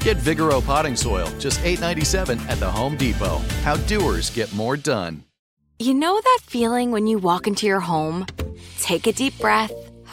Get Vigoro potting soil, just $8.97 at the Home Depot. How doers get more done. You know that feeling when you walk into your home, take a deep breath,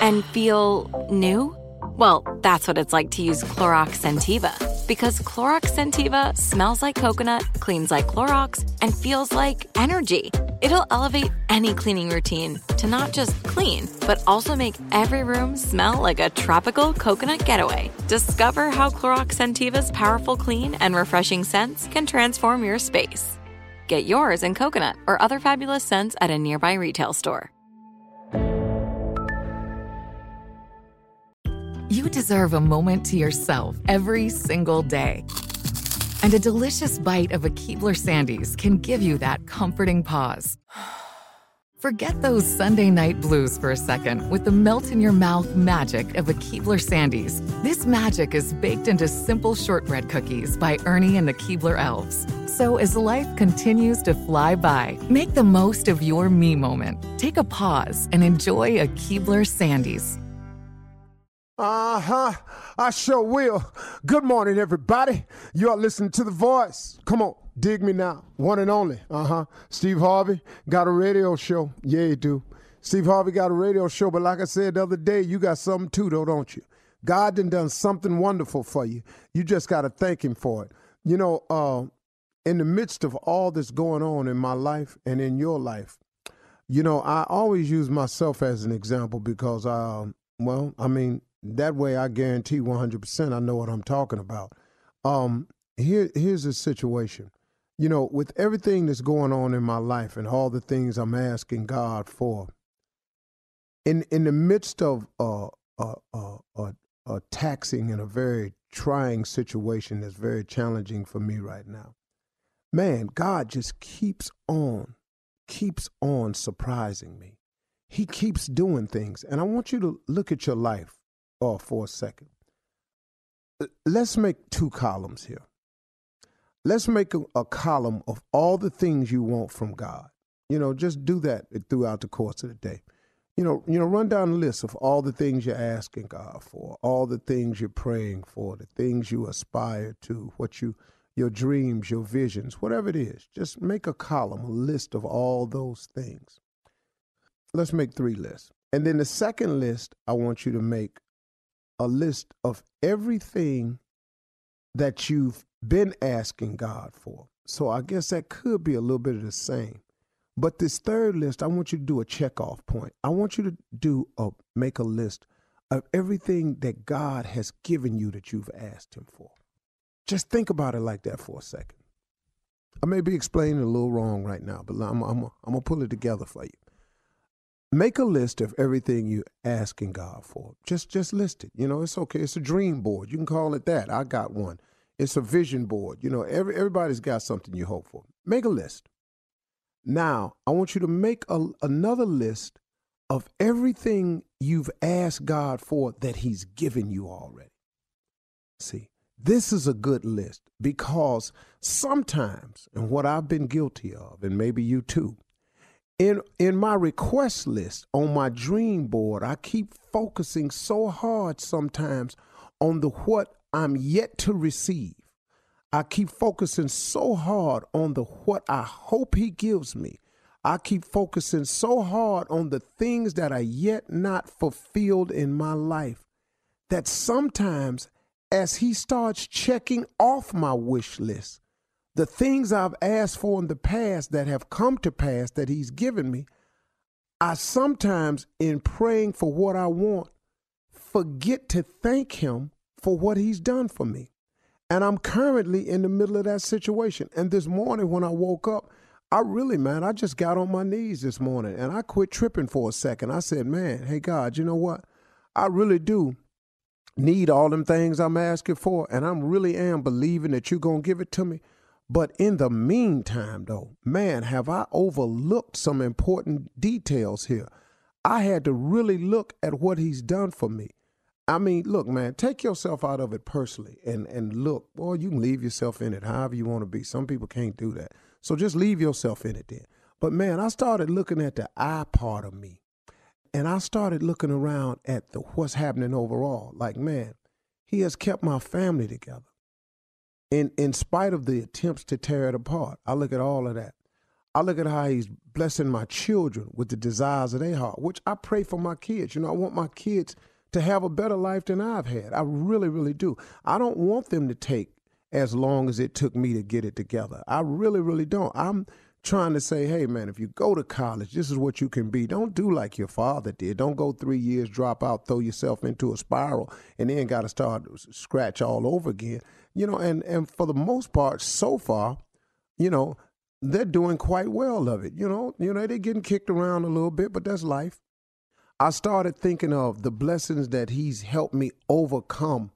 and feel new? Well, that's what it's like to use Clorox Scentiva. Because Clorox Scentiva smells like coconut, cleans like Clorox, and feels like energy. It'll elevate any cleaning routine to not just clean, but also make every room smell like a tropical coconut getaway. Discover how Clorox Scentiva's powerful clean and refreshing scents can transform your space. Get yours in coconut or other fabulous scents at a nearby retail store. You deserve a moment to yourself every single day. And a delicious bite of a Keebler Sandies can give you that comforting pause. Forget those Sunday night blues for a second with the melt in your mouth magic of a Keebler Sandies. This magic is baked into simple shortbread cookies by Ernie and the Keebler Elves. So as life continues to fly by, make the most of your me moment. Take a pause and enjoy a Keebler Sandies. Uh huh. I sure will. Good morning, everybody. You are listening to The Voice. Come on, dig me now. One and only. Uh huh. Steve Harvey got a radio show. Yeah, you do. Steve Harvey got a radio show, but like I said the other day, you got something too, though, don't you? God done done something wonderful for you. You just got to thank Him for it. You know, uh, in the midst of all that's going on in my life and in your life, you know, I always use myself as an example because, uh, well, I mean, that way I guarantee 100% I know what I'm talking about. Um, here, here's the situation. You know, with everything that's going on in my life and all the things I'm asking God for, in in the midst of a uh, uh, uh, taxing and a very trying situation that's very challenging for me right now, man, God just keeps on, keeps on surprising me. He keeps doing things, and I want you to look at your life off for a second. Let's make two columns here. Let's make a, a, column of all the things you want from God. You know, just do that throughout the course of the day. You know, you know, run down a list of all the things you're asking God for, all the things you're praying for, the things you aspire to, what you your dreams, your visions, whatever it is. Just make a column, a list of all those things. Let's make three lists. And then the second list, I want you to make a list of everything that you've been asking God for. So I guess that could be a little bit of the same. But this third list, I want you to do a checkoff point. I want you to do a make a list of everything that God has given you that you've asked him for. Just think about it like that for a second. I may be explaining a little wrong right now, but I'm, I'm, I'm going to pull it together for you make a list of everything you're asking God for. Just just list it. You know, it's okay. It's a dream board. You can call it that. I got one. It's a vision board. You know, every everybody's got something you hope for. Make a list. Now, I want you to make a, another list of everything you've asked God for that He's given you already. See, This is a good list because sometimes, and what I've been guilty of, and maybe you too, in in my request list on my dream board, I keep focusing so hard sometimes on the what I'm yet to receive. I keep focusing so hard on the what I hope he gives me. I keep focusing so hard on the things that are yet not fulfilled in my life that sometimes as he starts checking off my wish list, the things I've asked for in the past that have come to pass that he's given me, I sometimes, in praying for what I want, forget to thank him for what he's done for me. And I'm currently in the middle of that situation. And this morning when I woke up, I really, man, I just got on my knees this morning and I quit tripping for a second. I said, man, hey, God, you know what? I really do need all them things I'm asking for, and I'm really am believing that you're going to give it to me. But in the meantime, though, man, have I overlooked some important details here. I had to really look at what he's done for me. I mean, look, man, take yourself out of it personally and, and look, boy, you can leave yourself in it however you want to be. Some people can't do that. So just leave yourself in it then. But man, I started looking at the I part of me. And I started looking around at the what's happening overall. Like, man, he has kept my family together. In in spite of the attempts to tear it apart. I look at all of that. I look at how he's blessing my children with the desires of their heart, which I pray for my kids. You know, I want my kids to have a better life than I've had. I really, really do. I don't want them to take as long as it took me to get it together. I really, really don't. I'm trying to say, hey, man, if you go to college, this is what you can be. Don't do like your father did. Don't go three years, drop out, throw yourself into a spiral, and then got to start scratch all over again. You know, and, and for the most part, so far, you know, they're doing quite well of it. You know, you know, they're getting kicked around a little bit, but that's life. I started thinking of the blessings that he's helped me overcome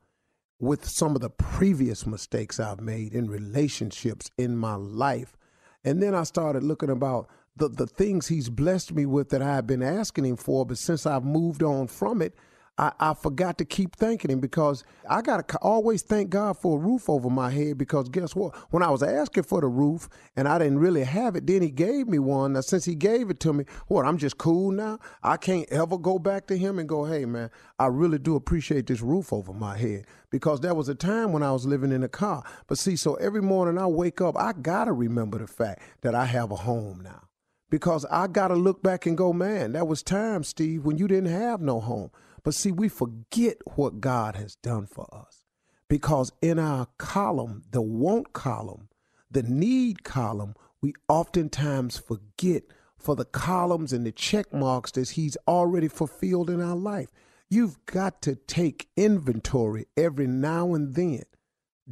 with some of the previous mistakes I've made in relationships in my life. And then I started looking about the, the things he's blessed me with that I've been asking him for, but since I've moved on from it, I, I forgot to keep thanking him because I got to always thank God for a roof over my head because guess what? When I was asking for the roof and I didn't really have it, then he gave me one. Now, since he gave it to me, what, I'm just cool now? I can't ever go back to him and go, hey, man, I really do appreciate this roof over my head because there was a time when I was living in a car. But see, so every morning I wake up, I got to remember the fact that I have a home now because I got to look back and go, man, that was time, Steve, when you didn't have no home. But see, we forget what God has done for us because in our column, the want column, the need column, we oftentimes forget for the columns and the check marks that He's already fulfilled in our life. You've got to take inventory every now and then,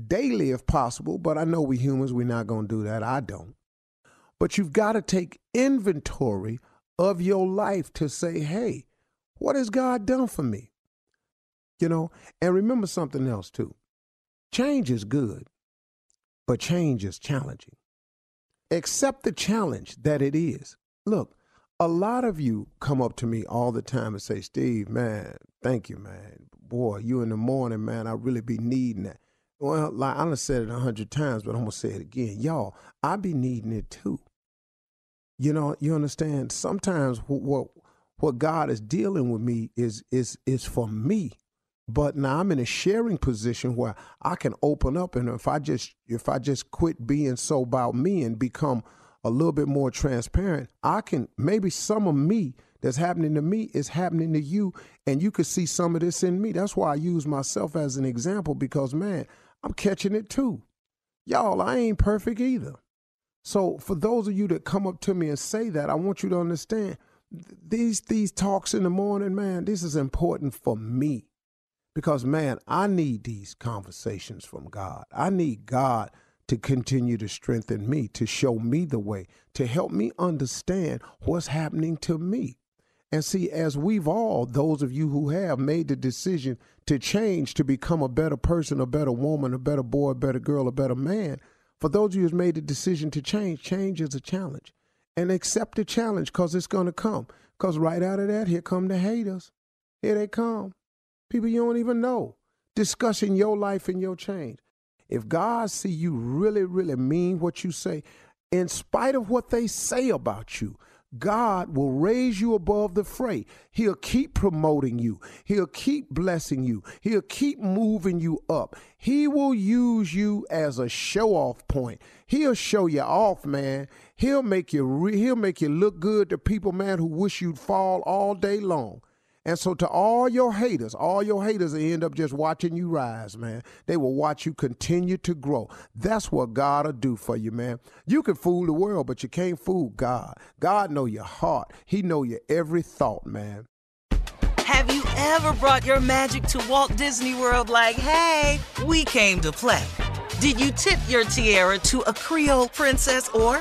daily if possible, but I know we humans, we're not going to do that. I don't. But you've got to take inventory of your life to say, hey, what has God done for me? You know, and remember something else too. Change is good, but change is challenging. Accept the challenge that it is. Look, a lot of you come up to me all the time and say, Steve, man, thank you, man. Boy, you in the morning, man, I really be needing that. Well, like I done said it a hundred times, but I'm gonna say it again. Y'all, I be needing it too. You know, you understand? Sometimes what what God is dealing with me is is is for me. But now I'm in a sharing position where I can open up and if I just if I just quit being so about me and become a little bit more transparent, I can maybe some of me that's happening to me is happening to you and you could see some of this in me. That's why I use myself as an example because man, I'm catching it too. Y'all, I ain't perfect either. So for those of you that come up to me and say that, I want you to understand these these talks in the morning, man, this is important for me. Because man, I need these conversations from God. I need God to continue to strengthen me, to show me the way, to help me understand what's happening to me. And see, as we've all, those of you who have made the decision to change, to become a better person, a better woman, a better boy, a better girl, a better man, for those of you who's made the decision to change, change is a challenge and accept the challenge because it's going to come. Because right out of that, here come the haters. Here they come. People you don't even know discussing your life and your change. If God see you really, really mean what you say, in spite of what they say about you, God will raise you above the fray. He'll keep promoting you. He'll keep blessing you. He'll keep moving you up. He will use you as a show off point. He'll show you off, man. He'll make you re- he'll make you look good to people, man, who wish you'd fall all day long. And so, to all your haters, all your haters will end up just watching you rise, man. They will watch you continue to grow. That's what God will do for you, man. You can fool the world, but you can't fool God. God know your heart. He know your every thought, man. Have you ever brought your magic to Walt Disney World like, hey, we came to play? Did you tip your tiara to a Creole princess or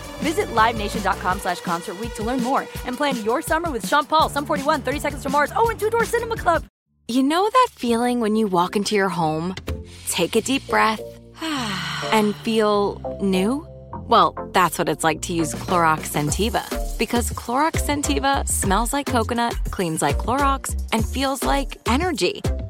Visit LiveNation.com slash Concert to learn more and plan your summer with Sean Paul, Sum 41, 30 Seconds to Mars, oh, and Two Door Cinema Club. You know that feeling when you walk into your home, take a deep breath, and feel new? Well, that's what it's like to use Clorox Scentiva. Because Clorox Scentiva smells like coconut, cleans like Clorox, and feels like energy.